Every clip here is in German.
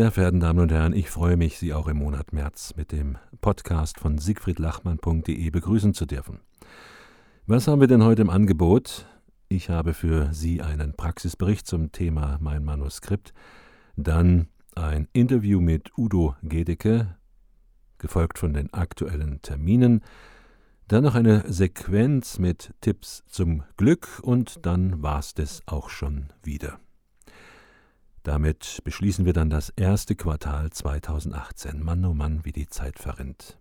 Sehr verehrten Damen und Herren, ich freue mich, Sie auch im Monat März mit dem Podcast von siegfriedlachmann.de begrüßen zu dürfen. Was haben wir denn heute im Angebot? Ich habe für Sie einen Praxisbericht zum Thema Mein Manuskript, dann ein Interview mit Udo Gedecke, gefolgt von den aktuellen Terminen, dann noch eine Sequenz mit Tipps zum Glück und dann war's das auch schon wieder. Damit beschließen wir dann das erste Quartal 2018. Mann, oh Mann, wie die Zeit verrinnt.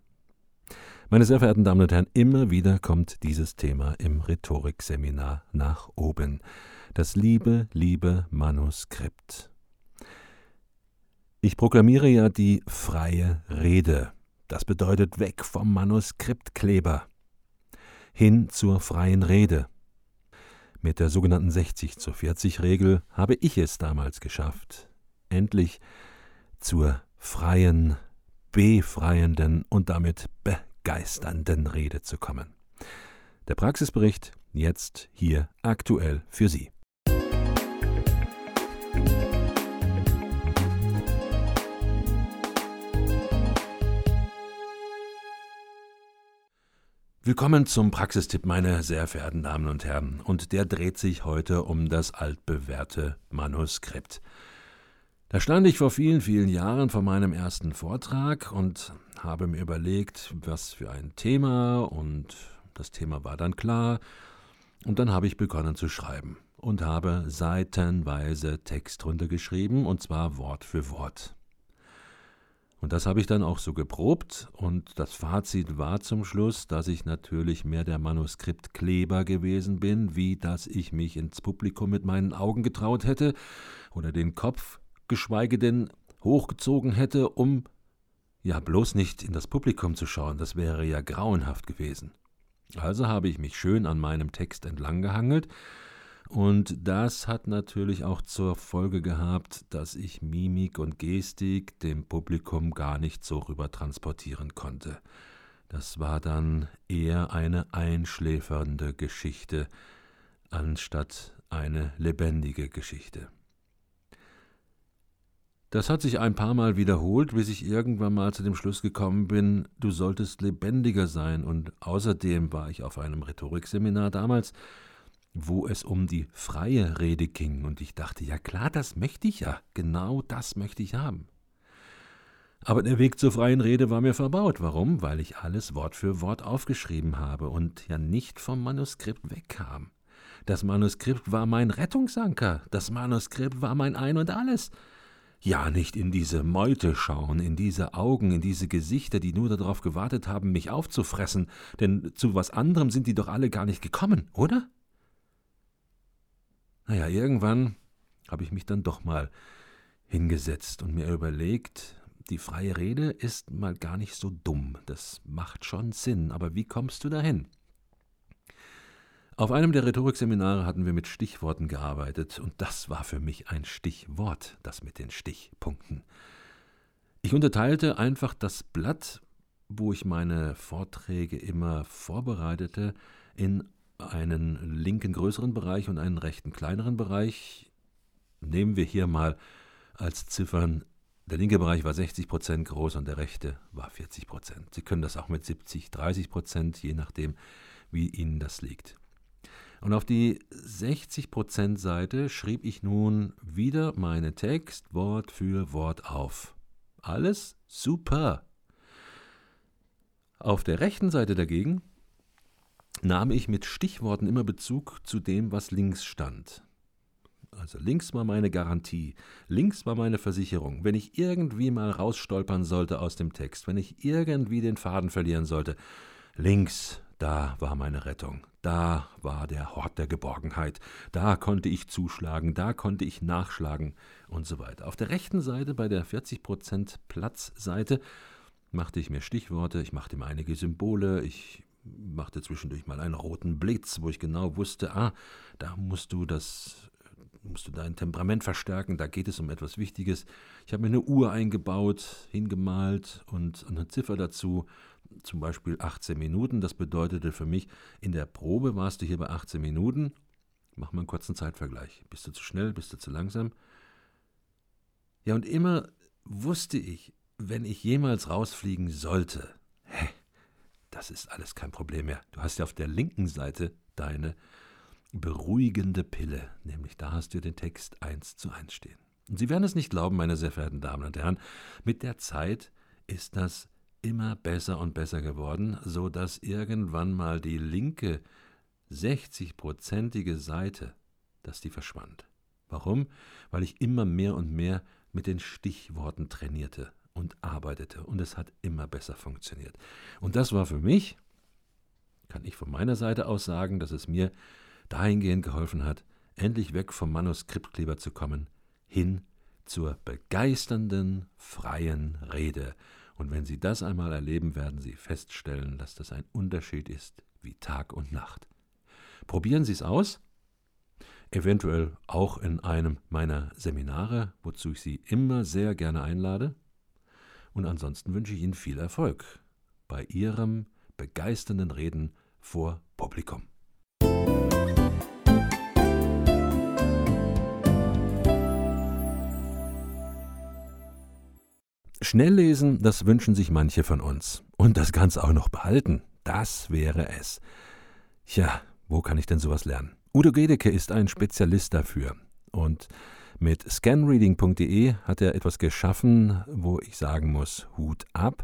Meine sehr verehrten Damen und Herren, immer wieder kommt dieses Thema im Rhetorikseminar nach oben. Das liebe, liebe Manuskript. Ich proklamiere ja die freie Rede. Das bedeutet weg vom Manuskriptkleber hin zur freien Rede. Mit der sogenannten 60 zu 40 Regel habe ich es damals geschafft, endlich zur freien, befreienden und damit begeisternden Rede zu kommen. Der Praxisbericht jetzt hier aktuell für Sie. Willkommen zum Praxistipp, meine sehr verehrten Damen und Herren. Und der dreht sich heute um das altbewährte Manuskript. Da stand ich vor vielen, vielen Jahren vor meinem ersten Vortrag und habe mir überlegt, was für ein Thema, und das Thema war dann klar. Und dann habe ich begonnen zu schreiben und habe seitenweise Text runtergeschrieben, und zwar Wort für Wort. Und das habe ich dann auch so geprobt. Und das Fazit war zum Schluss, dass ich natürlich mehr der Manuskriptkleber gewesen bin, wie dass ich mich ins Publikum mit meinen Augen getraut hätte oder den Kopf, geschweige denn hochgezogen hätte, um ja bloß nicht in das Publikum zu schauen, das wäre ja grauenhaft gewesen. Also habe ich mich schön an meinem Text entlang gehangelt und das hat natürlich auch zur Folge gehabt, dass ich Mimik und Gestik dem Publikum gar nicht so rüber transportieren konnte. Das war dann eher eine einschläfernde Geschichte anstatt eine lebendige Geschichte. Das hat sich ein paar Mal wiederholt, bis ich irgendwann mal zu dem Schluss gekommen bin, du solltest lebendiger sein, und außerdem war ich auf einem Rhetorikseminar damals, wo es um die freie Rede ging, und ich dachte, ja klar, das möchte ich ja, genau das möchte ich haben. Aber der Weg zur freien Rede war mir verbaut. Warum? Weil ich alles Wort für Wort aufgeschrieben habe und ja nicht vom Manuskript wegkam. Das Manuskript war mein Rettungsanker, das Manuskript war mein Ein und alles. Ja, nicht in diese Meute schauen, in diese Augen, in diese Gesichter, die nur darauf gewartet haben, mich aufzufressen, denn zu was anderem sind die doch alle gar nicht gekommen, oder? Naja, irgendwann habe ich mich dann doch mal hingesetzt und mir überlegt, die freie Rede ist mal gar nicht so dumm, das macht schon Sinn, aber wie kommst du dahin? Auf einem der Rhetorikseminare hatten wir mit Stichworten gearbeitet, und das war für mich ein Stichwort, das mit den Stichpunkten. Ich unterteilte einfach das Blatt, wo ich meine Vorträge immer vorbereitete, in einen linken größeren Bereich und einen rechten kleineren Bereich. Nehmen wir hier mal als Ziffern, der linke Bereich war 60 Prozent groß und der rechte war 40 Prozent. Sie können das auch mit 70, 30 Prozent, je nachdem, wie Ihnen das liegt. Und auf die 60 Prozent Seite schrieb ich nun wieder meinen Text Wort für Wort auf. Alles super. Auf der rechten Seite dagegen nahm ich mit Stichworten immer Bezug zu dem, was links stand. Also links war meine Garantie, links war meine Versicherung. Wenn ich irgendwie mal rausstolpern sollte aus dem Text, wenn ich irgendwie den Faden verlieren sollte, links, da war meine Rettung, da war der Hort der Geborgenheit, da konnte ich zuschlagen, da konnte ich nachschlagen und so weiter. Auf der rechten Seite, bei der 40% Platzseite, machte ich mir Stichworte, ich machte mir einige Symbole, ich machte zwischendurch mal einen roten Blitz, wo ich genau wusste, ah, da musst du das musst du dein Temperament verstärken, da geht es um etwas Wichtiges. Ich habe mir eine Uhr eingebaut, hingemalt und eine Ziffer dazu, zum Beispiel 18 Minuten. Das bedeutete für mich, in der Probe warst du hier bei 18 Minuten. Mach mal einen kurzen Zeitvergleich. Bist du zu schnell, bist du zu langsam? Ja, und immer wusste ich, wenn ich jemals rausfliegen sollte, das ist alles kein Problem mehr. Du hast ja auf der linken Seite deine beruhigende Pille, nämlich da hast du den Text eins zu eins stehen. Und Sie werden es nicht glauben, meine sehr verehrten Damen und Herren, mit der Zeit ist das immer besser und besser geworden, so dass irgendwann mal die linke 60-prozentige Seite, dass die verschwand. Warum? Weil ich immer mehr und mehr mit den Stichworten trainierte und arbeitete und es hat immer besser funktioniert. Und das war für mich, kann ich von meiner Seite aus sagen, dass es mir dahingehend geholfen hat, endlich weg vom Manuskriptkleber zu kommen, hin zur begeisternden, freien Rede. Und wenn Sie das einmal erleben, werden Sie feststellen, dass das ein Unterschied ist wie Tag und Nacht. Probieren Sie es aus, eventuell auch in einem meiner Seminare, wozu ich Sie immer sehr gerne einlade. Und ansonsten wünsche ich Ihnen viel Erfolg bei Ihrem begeisternden Reden vor Publikum. Schnelllesen, das wünschen sich manche von uns. Und das Ganze auch noch behalten, das wäre es. Tja, wo kann ich denn sowas lernen? Udo Gedeke ist ein Spezialist dafür. Und mit scanreading.de hat er etwas geschaffen, wo ich sagen muss, Hut ab.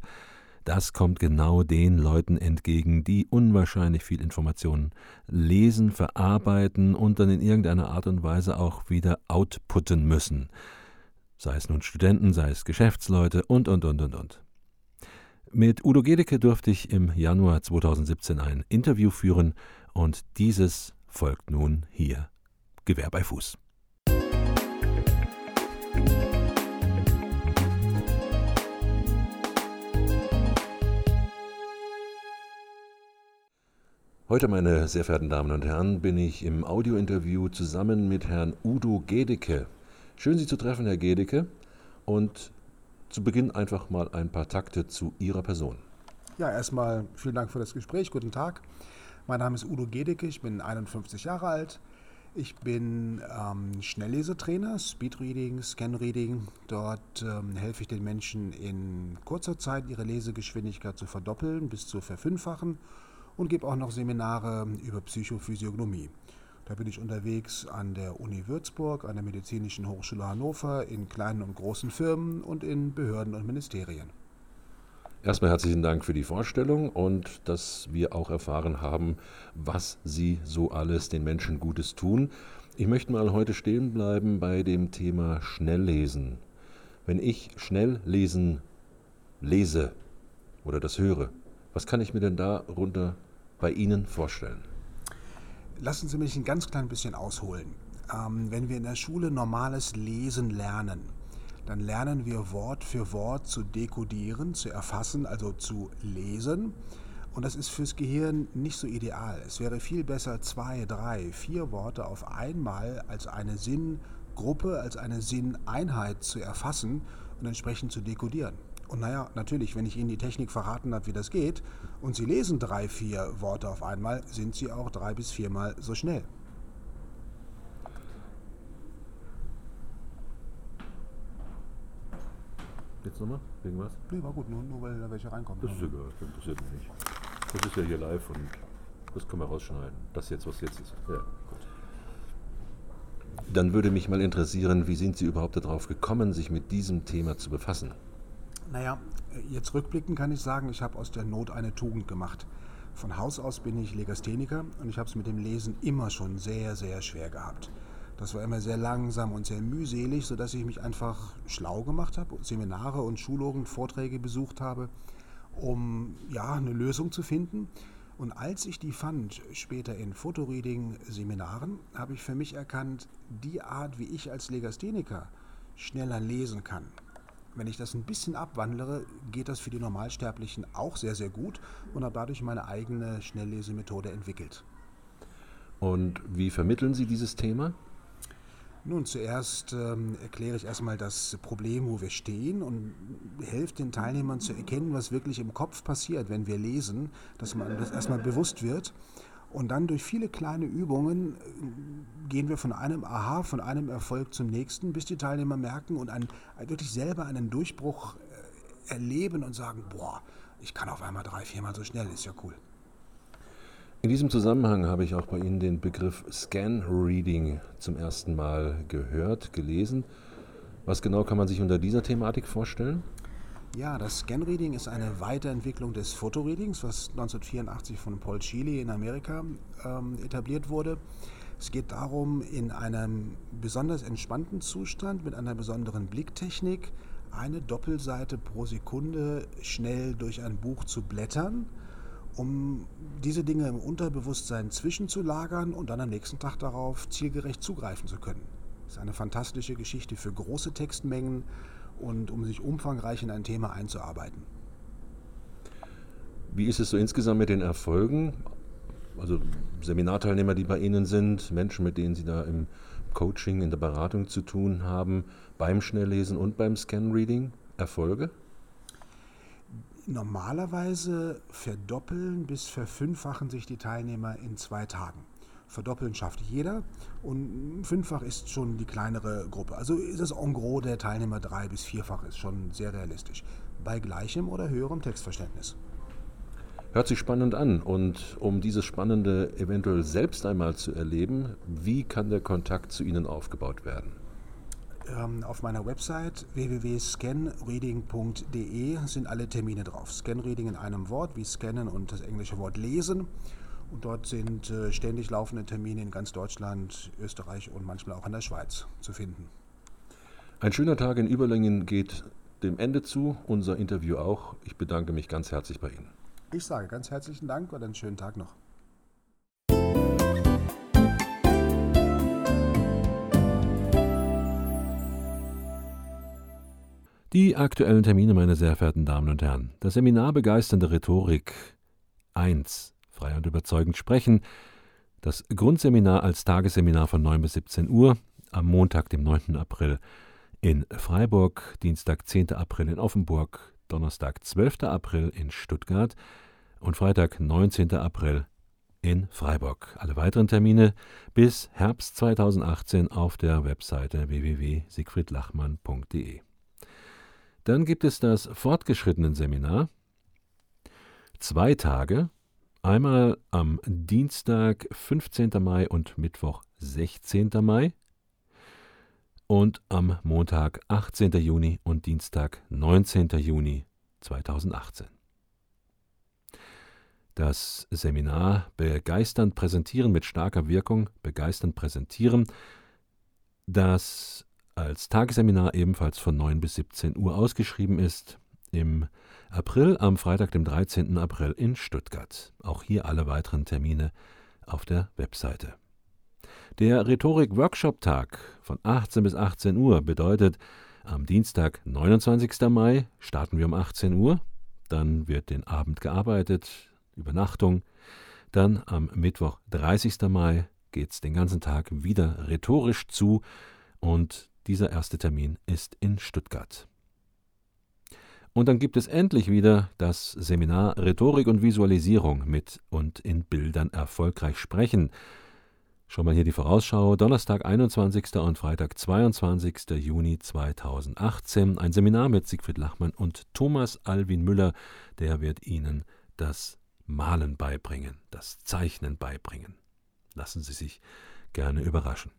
Das kommt genau den Leuten entgegen, die unwahrscheinlich viel Informationen lesen, verarbeiten und dann in irgendeiner Art und Weise auch wieder outputten müssen. Sei es nun Studenten, sei es Geschäftsleute und, und, und, und, und. Mit Udo Gedeke durfte ich im Januar 2017 ein Interview führen und dieses folgt nun hier Gewehr bei Fuß. Heute, meine sehr verehrten Damen und Herren, bin ich im Audiointerview zusammen mit Herrn Udo Gedeke. Schön, Sie zu treffen, Herr Gedeke. Und zu Beginn einfach mal ein paar Takte zu Ihrer Person. Ja, erstmal vielen Dank für das Gespräch. Guten Tag. Mein Name ist Udo Gedecke, ich bin 51 Jahre alt. Ich bin ähm, Schnelllesetrainer, Speedreading, Scanreading. Dort ähm, helfe ich den Menschen in kurzer Zeit ihre Lesegeschwindigkeit zu verdoppeln bis zu verfünffachen und gebe auch noch Seminare über Psychophysiognomie. Da bin ich unterwegs an der Uni Würzburg, an der Medizinischen Hochschule Hannover, in kleinen und großen Firmen und in Behörden und Ministerien. Erstmal herzlichen Dank für die Vorstellung und dass wir auch erfahren haben, was Sie so alles den Menschen Gutes tun. Ich möchte mal heute stehen bleiben bei dem Thema Schnelllesen. Wenn ich schnell lesen lese oder das höre, was kann ich mir denn darunter bei Ihnen vorstellen? Lassen Sie mich ein ganz klein bisschen ausholen. Ähm, wenn wir in der Schule normales Lesen lernen, dann lernen wir Wort für Wort zu dekodieren, zu erfassen, also zu lesen. Und das ist fürs Gehirn nicht so ideal. Es wäre viel besser, zwei, drei, vier Worte auf einmal als eine Sinngruppe, als eine Sinneinheit zu erfassen und entsprechend zu dekodieren. Und naja, natürlich, wenn ich Ihnen die Technik verraten habe, wie das geht, und Sie lesen drei, vier Worte auf einmal, sind Sie auch drei bis viermal so schnell. Jetzt nochmal? Wegen was? Nee, war gut, nur, nur weil da welche reinkommen. Das ist egal, das interessiert mich nicht. Das ist ja hier live und das können wir rausschneiden. Das jetzt, was jetzt ist. Ja, gut. Dann würde mich mal interessieren, wie sind Sie überhaupt darauf gekommen, sich mit diesem Thema zu befassen? Naja, jetzt rückblickend kann ich sagen, ich habe aus der Not eine Tugend gemacht. Von Haus aus bin ich Legastheniker und ich habe es mit dem Lesen immer schon sehr, sehr schwer gehabt. Das war immer sehr langsam und sehr mühselig, sodass ich mich einfach schlau gemacht habe, Seminare und Schulungen, Vorträge besucht habe, um ja, eine Lösung zu finden. Und als ich die fand, später in Fotoreading-Seminaren, habe ich für mich erkannt, die Art, wie ich als Legastheniker schneller lesen kann. Wenn ich das ein bisschen abwandlere, geht das für die Normalsterblichen auch sehr, sehr gut und habe dadurch meine eigene Schnelllesemethode entwickelt. Und wie vermitteln Sie dieses Thema? Nun, zuerst ähm, erkläre ich erstmal das Problem, wo wir stehen und helfe den Teilnehmern zu erkennen, was wirklich im Kopf passiert, wenn wir lesen, dass man das erstmal bewusst wird. Und dann durch viele kleine Übungen äh, gehen wir von einem Aha, von einem Erfolg zum nächsten, bis die Teilnehmer merken und einen, wirklich selber einen Durchbruch äh, erleben und sagen, boah, ich kann auf einmal drei, viermal so schnell, ist ja cool. In diesem Zusammenhang habe ich auch bei Ihnen den Begriff Scan Reading zum ersten Mal gehört, gelesen. Was genau kann man sich unter dieser Thematik vorstellen? Ja, das Scan-Reading ist eine Weiterentwicklung des Fotoreadings, was 1984 von Paul Chile in Amerika ähm, etabliert wurde. Es geht darum, in einem besonders entspannten Zustand mit einer besonderen Blicktechnik eine Doppelseite pro Sekunde schnell durch ein Buch zu blättern, um diese Dinge im Unterbewusstsein zwischenzulagern und dann am nächsten Tag darauf zielgerecht zugreifen zu können. Das ist eine fantastische Geschichte für große Textmengen und um sich umfangreich in ein Thema einzuarbeiten. Wie ist es so insgesamt mit den Erfolgen? Also Seminarteilnehmer, die bei Ihnen sind, Menschen, mit denen Sie da im Coaching, in der Beratung zu tun haben, beim Schnelllesen und beim Scan-Reading, Erfolge? Normalerweise verdoppeln bis verfünffachen sich die Teilnehmer in zwei Tagen. Verdoppeln schafft jeder und fünffach ist schon die kleinere Gruppe. Also ist das en gros der Teilnehmer drei bis vierfach ist schon sehr realistisch. Bei gleichem oder höherem Textverständnis. Hört sich spannend an. Und um dieses Spannende eventuell selbst einmal zu erleben, wie kann der Kontakt zu Ihnen aufgebaut werden? Ähm, auf meiner Website www.scanreading.de sind alle Termine drauf. Scanreading in einem Wort, wie scannen und das englische Wort lesen. Und dort sind äh, ständig laufende Termine in ganz Deutschland, Österreich und manchmal auch in der Schweiz zu finden. Ein schöner Tag in Überlängen geht dem Ende zu, unser Interview auch. Ich bedanke mich ganz herzlich bei Ihnen. Ich sage ganz herzlichen Dank und einen schönen Tag noch. Die aktuellen Termine, meine sehr verehrten Damen und Herren. Das Seminar Begeisternde Rhetorik 1 frei und überzeugend sprechen. Das Grundseminar als Tagesseminar von 9 bis 17 Uhr am Montag, dem 9. April in Freiburg, Dienstag, 10. April in Offenburg, Donnerstag, 12. April in Stuttgart und Freitag, 19. April in Freiburg. Alle weiteren Termine bis Herbst 2018 auf der Webseite www.siegfriedlachmann.de. Dann gibt es das fortgeschrittenen Seminar. Zwei Tage, Einmal am Dienstag, 15. Mai und Mittwoch, 16. Mai. Und am Montag, 18. Juni und Dienstag, 19. Juni 2018. Das Seminar Begeisternd präsentieren mit starker Wirkung, begeisternd präsentieren, das als Tagesseminar ebenfalls von 9 bis 17 Uhr ausgeschrieben ist, im April am Freitag, dem 13. April in Stuttgart. Auch hier alle weiteren Termine auf der Webseite. Der Rhetorik-Workshop-Tag von 18 bis 18 Uhr bedeutet, am Dienstag, 29. Mai, starten wir um 18 Uhr. Dann wird den Abend gearbeitet, Übernachtung. Dann am Mittwoch, 30. Mai, geht es den ganzen Tag wieder rhetorisch zu. Und dieser erste Termin ist in Stuttgart. Und dann gibt es endlich wieder das Seminar Rhetorik und Visualisierung mit und in Bildern erfolgreich sprechen. Schon mal hier die Vorausschau. Donnerstag, 21. und Freitag, 22. Juni 2018. Ein Seminar mit Siegfried Lachmann und Thomas Alwin Müller. Der wird Ihnen das Malen beibringen, das Zeichnen beibringen. Lassen Sie sich gerne überraschen.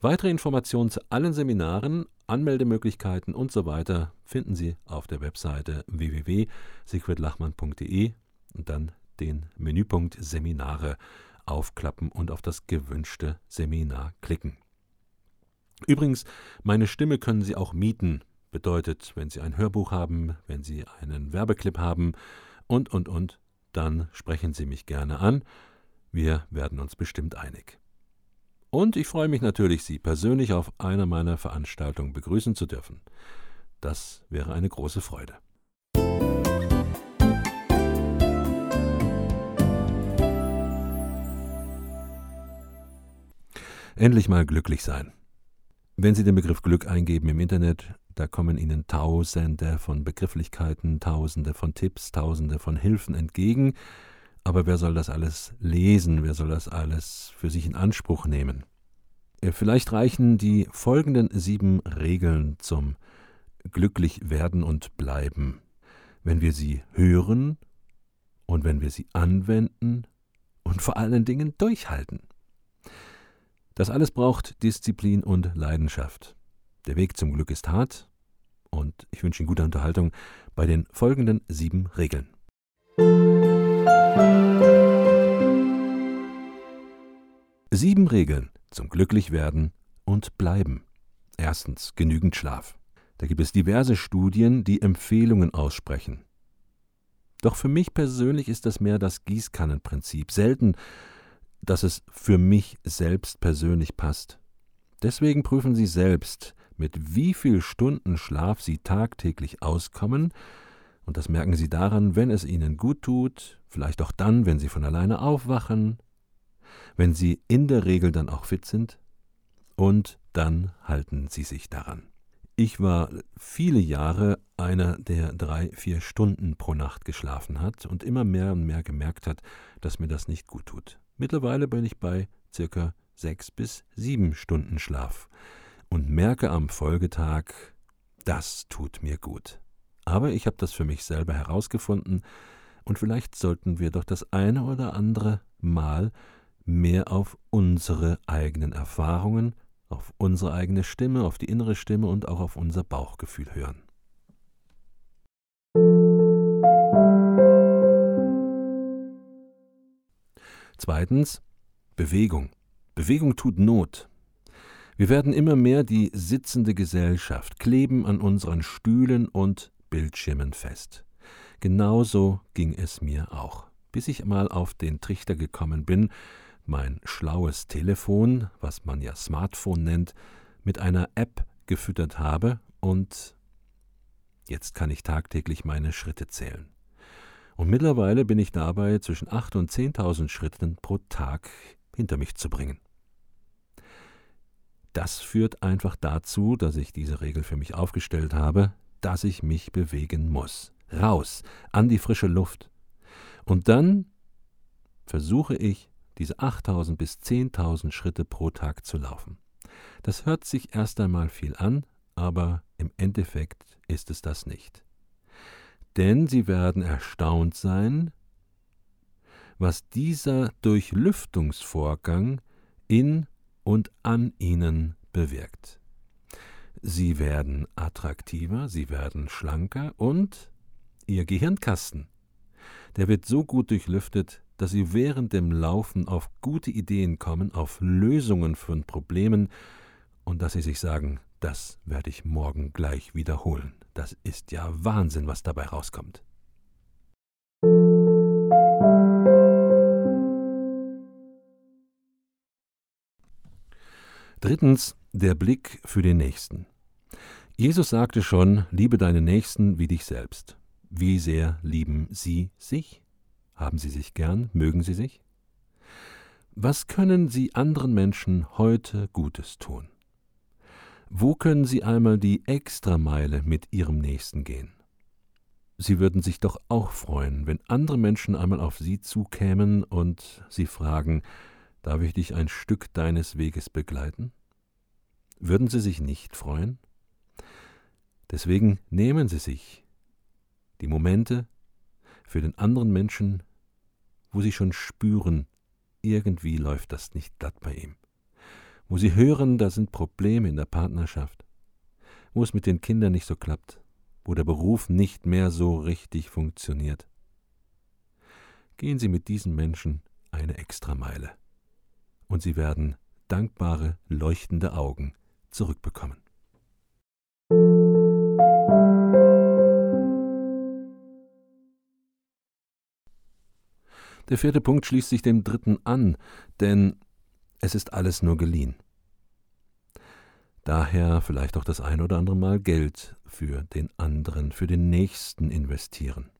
Weitere Informationen zu allen Seminaren, Anmeldemöglichkeiten und so weiter finden Sie auf der Webseite www.sigfriedlachmann.de und dann den Menüpunkt Seminare aufklappen und auf das gewünschte Seminar klicken. Übrigens, meine Stimme können Sie auch mieten. Bedeutet, wenn Sie ein Hörbuch haben, wenn Sie einen Werbeclip haben und, und, und, dann sprechen Sie mich gerne an. Wir werden uns bestimmt einig. Und ich freue mich natürlich, Sie persönlich auf einer meiner Veranstaltungen begrüßen zu dürfen. Das wäre eine große Freude. Endlich mal glücklich sein. Wenn Sie den Begriff Glück eingeben im Internet, da kommen Ihnen Tausende von Begrifflichkeiten, Tausende von Tipps, Tausende von Hilfen entgegen, Aber wer soll das alles lesen? Wer soll das alles für sich in Anspruch nehmen? Äh, vielleicht reichen die folgenden sieben Regeln zum glücklich werden und bleiben, wenn wir sie hören und wenn wir sie anwenden und vor allen Dingen durchhalten. Das alles braucht Disziplin und Leidenschaft. Der Weg zum Glück ist hart und ich wünsche Ihnen gute Unterhaltung bei den folgenden sieben Regeln. Sieben Regeln zum Glücklichwerden und Bleiben. Erstens genügend Schlaf. Da gibt es diverse Studien, die Empfehlungen aussprechen. Doch für mich persönlich ist das mehr das Gießkannenprinzip. Selten, dass es für mich selbst persönlich passt. Deswegen prüfen Sie selbst, mit wie viel Stunden Schlaf Sie tagtäglich auskommen, und das merken Sie daran, wenn es Ihnen gut tut, vielleicht auch dann, wenn Sie von alleine aufwachen, wenn Sie in der Regel dann auch fit sind, und dann halten Sie sich daran. Ich war viele Jahre einer, der drei, vier Stunden pro Nacht geschlafen hat und immer mehr und mehr gemerkt hat, dass mir das nicht gut tut. Mittlerweile bin ich bei circa sechs bis sieben Stunden Schlaf und merke am Folgetag, das tut mir gut. Aber ich habe das für mich selber herausgefunden und vielleicht sollten wir doch das eine oder andere Mal mehr auf unsere eigenen Erfahrungen auf unsere eigene Stimme, auf die innere Stimme und auch auf unser Bauchgefühl hören. Zweitens Bewegung. Bewegung tut Not. Wir werden immer mehr die sitzende Gesellschaft, kleben an unseren Stühlen und Bildschirmen fest. Genauso ging es mir auch, bis ich mal auf den Trichter gekommen bin, mein schlaues Telefon, was man ja Smartphone nennt, mit einer App gefüttert habe und jetzt kann ich tagtäglich meine Schritte zählen. Und mittlerweile bin ich dabei, zwischen 8.000 und 10.000 Schritten pro Tag hinter mich zu bringen. Das führt einfach dazu, dass ich diese Regel für mich aufgestellt habe, dass ich mich bewegen muss. Raus, an die frische Luft. Und dann versuche ich, diese 8000 bis 10.000 Schritte pro Tag zu laufen. Das hört sich erst einmal viel an, aber im Endeffekt ist es das nicht. Denn Sie werden erstaunt sein, was dieser Durchlüftungsvorgang in und an Ihnen bewirkt. Sie werden attraktiver, Sie werden schlanker und Ihr Gehirnkasten, der wird so gut durchlüftet, dass sie während dem Laufen auf gute Ideen kommen, auf Lösungen von Problemen und dass sie sich sagen, das werde ich morgen gleich wiederholen. Das ist ja Wahnsinn, was dabei rauskommt. Drittens der Blick für den Nächsten. Jesus sagte schon, liebe deinen Nächsten wie dich selbst. Wie sehr lieben Sie sich? Haben Sie sich gern? Mögen Sie sich? Was können Sie anderen Menschen heute Gutes tun? Wo können Sie einmal die Extrameile mit Ihrem Nächsten gehen? Sie würden sich doch auch freuen, wenn andere Menschen einmal auf Sie zukämen und Sie fragen, darf ich dich ein Stück deines Weges begleiten? Würden Sie sich nicht freuen? Deswegen nehmen Sie sich die Momente für den anderen Menschen wo sie schon spüren, irgendwie läuft das nicht glatt bei ihm, wo sie hören, da sind Probleme in der Partnerschaft, wo es mit den Kindern nicht so klappt, wo der Beruf nicht mehr so richtig funktioniert. Gehen Sie mit diesen Menschen eine Extrameile, und Sie werden dankbare, leuchtende Augen zurückbekommen. Der vierte Punkt schließt sich dem dritten an, denn es ist alles nur geliehen. Daher vielleicht auch das ein oder andere Mal Geld für den anderen, für den Nächsten investieren.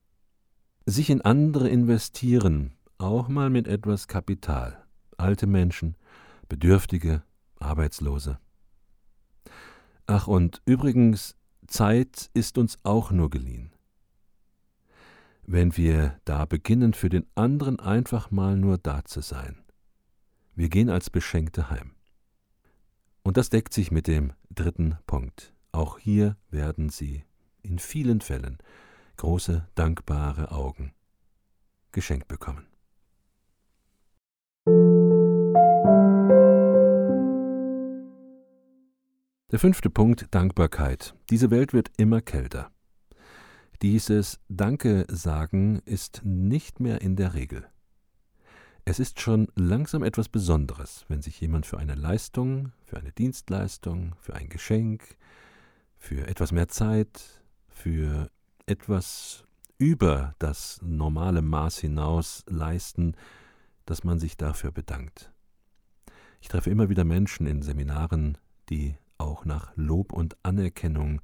Sich in andere investieren, auch mal mit etwas Kapital. Alte Menschen, Bedürftige, Arbeitslose. Ach und übrigens, Zeit ist uns auch nur geliehen. wenn wir da beginnen, für den anderen einfach mal nur da zu sein. Wir gehen als Beschenkte heim. Und das deckt sich mit dem dritten Punkt. Auch hier werden Sie in vielen Fällen große, dankbare Augen geschenkt bekommen. Der fünfte Punkt Dankbarkeit. Diese Welt wird immer kälter. Dieses Danke sagen ist nicht mehr in der Regel. Es ist schon langsam etwas Besonderes, wenn sich jemand für eine Leistung, für eine Dienstleistung, für ein Geschenk, für etwas mehr Zeit, für etwas über das normale Maß hinaus leisten, dass man sich dafür bedankt. Ich treffe immer wieder Menschen in Seminaren, die auch nach Lob und Anerkennung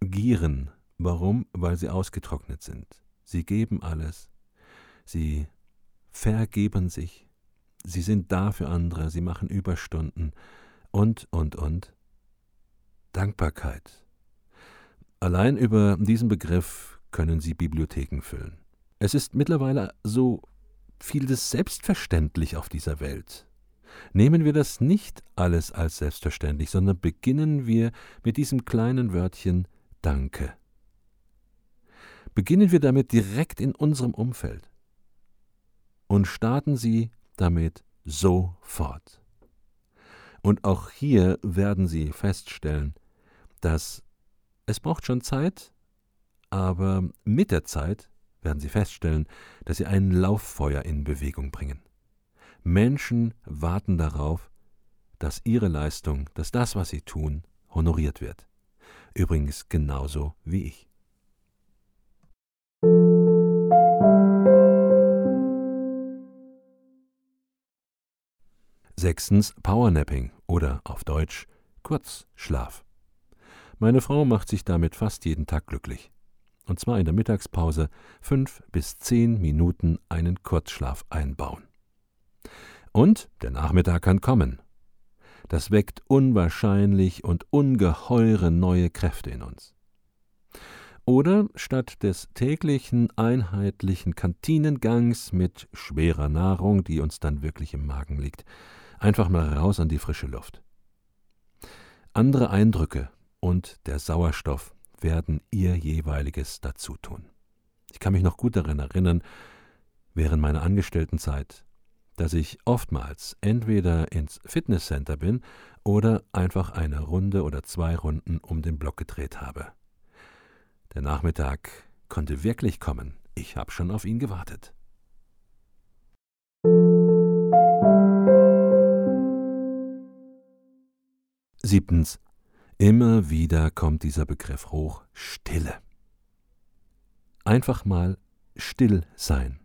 gieren Warum? Weil sie ausgetrocknet sind. Sie geben alles. Sie vergeben sich. Sie sind da für andere. Sie machen Überstunden. Und, und, und. Dankbarkeit. Allein über diesen Begriff können Sie Bibliotheken füllen. Es ist mittlerweile so vieles selbstverständlich auf dieser Welt. Nehmen wir das nicht alles als selbstverständlich, sondern beginnen wir mit diesem kleinen Wörtchen Danke. Beginnen wir damit direkt in unserem Umfeld und starten Sie damit sofort. Und auch hier werden Sie feststellen, dass es braucht schon Zeit, aber mit der Zeit werden Sie feststellen, dass Sie ein Lauffeuer in Bewegung bringen. Menschen warten darauf, dass ihre Leistung, dass das, was sie tun, honoriert wird. Übrigens genauso wie ich. Sechstens Powernapping oder auf Deutsch Kurzschlaf. Meine Frau macht sich damit fast jeden Tag glücklich. Und zwar in der Mittagspause fünf bis zehn Minuten einen Kurzschlaf einbauen. Und der Nachmittag kann kommen. Das weckt unwahrscheinlich und ungeheure neue Kräfte in uns. Oder statt des täglichen einheitlichen Kantinengangs mit schwerer Nahrung, die uns dann wirklich im Magen liegt, Einfach mal raus an die frische Luft. Andere Eindrücke und der Sauerstoff werden ihr jeweiliges dazu tun. Ich kann mich noch gut daran erinnern, während meiner Angestelltenzeit, dass ich oftmals entweder ins Fitnesscenter bin oder einfach eine Runde oder zwei Runden um den Block gedreht habe. Der Nachmittag konnte wirklich kommen. Ich habe schon auf ihn gewartet. Siebtens. Immer wieder kommt dieser Begriff hoch Stille. Einfach mal still sein,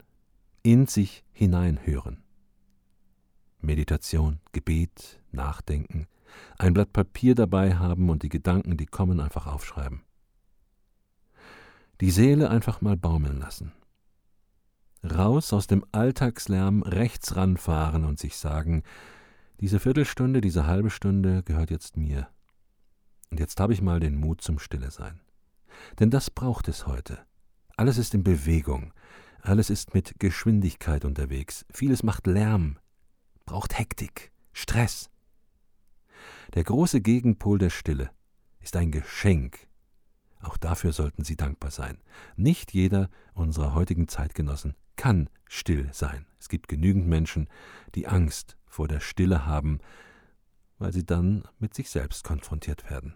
in sich hineinhören. Meditation, Gebet, Nachdenken, ein Blatt Papier dabei haben und die Gedanken, die kommen, einfach aufschreiben. Die Seele einfach mal baumeln lassen. Raus aus dem Alltagslärm rechts ranfahren und sich sagen, diese Viertelstunde, diese halbe Stunde gehört jetzt mir. Und jetzt habe ich mal den Mut zum Stille sein. Denn das braucht es heute. Alles ist in Bewegung, alles ist mit Geschwindigkeit unterwegs, vieles macht Lärm, braucht Hektik, Stress. Der große Gegenpol der Stille ist ein Geschenk. Auch dafür sollten Sie dankbar sein. Nicht jeder unserer heutigen Zeitgenossen kann still sein. Es gibt genügend Menschen, die Angst vor der Stille haben, weil sie dann mit sich selbst konfrontiert werden.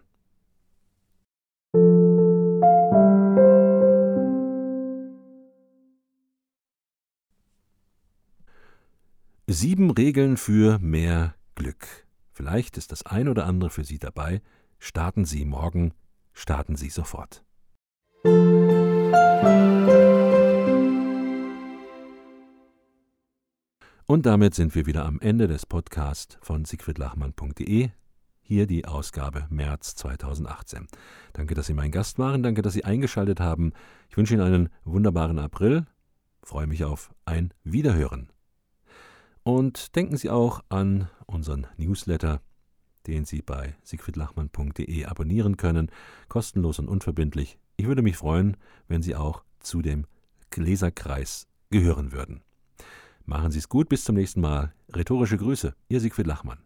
Sieben Regeln für mehr Glück. Vielleicht ist das ein oder andere für Sie dabei. Starten Sie morgen, starten Sie sofort. Und damit sind wir wieder am Ende des Podcasts von siegfriedlachmann.de. Hier die Ausgabe März 2018. Danke, dass Sie mein Gast waren. Danke, dass Sie eingeschaltet haben. Ich wünsche Ihnen einen wunderbaren April. Freue mich auf ein Wiederhören. Und denken Sie auch an unseren Newsletter, den Sie bei siegfriedlachmann.de abonnieren können. Kostenlos und unverbindlich. Ich würde mich freuen, wenn Sie auch zu dem Leserkreis gehören würden. Machen Sie es gut, bis zum nächsten Mal. Rhetorische Grüße, Ihr Siegfried Lachmann.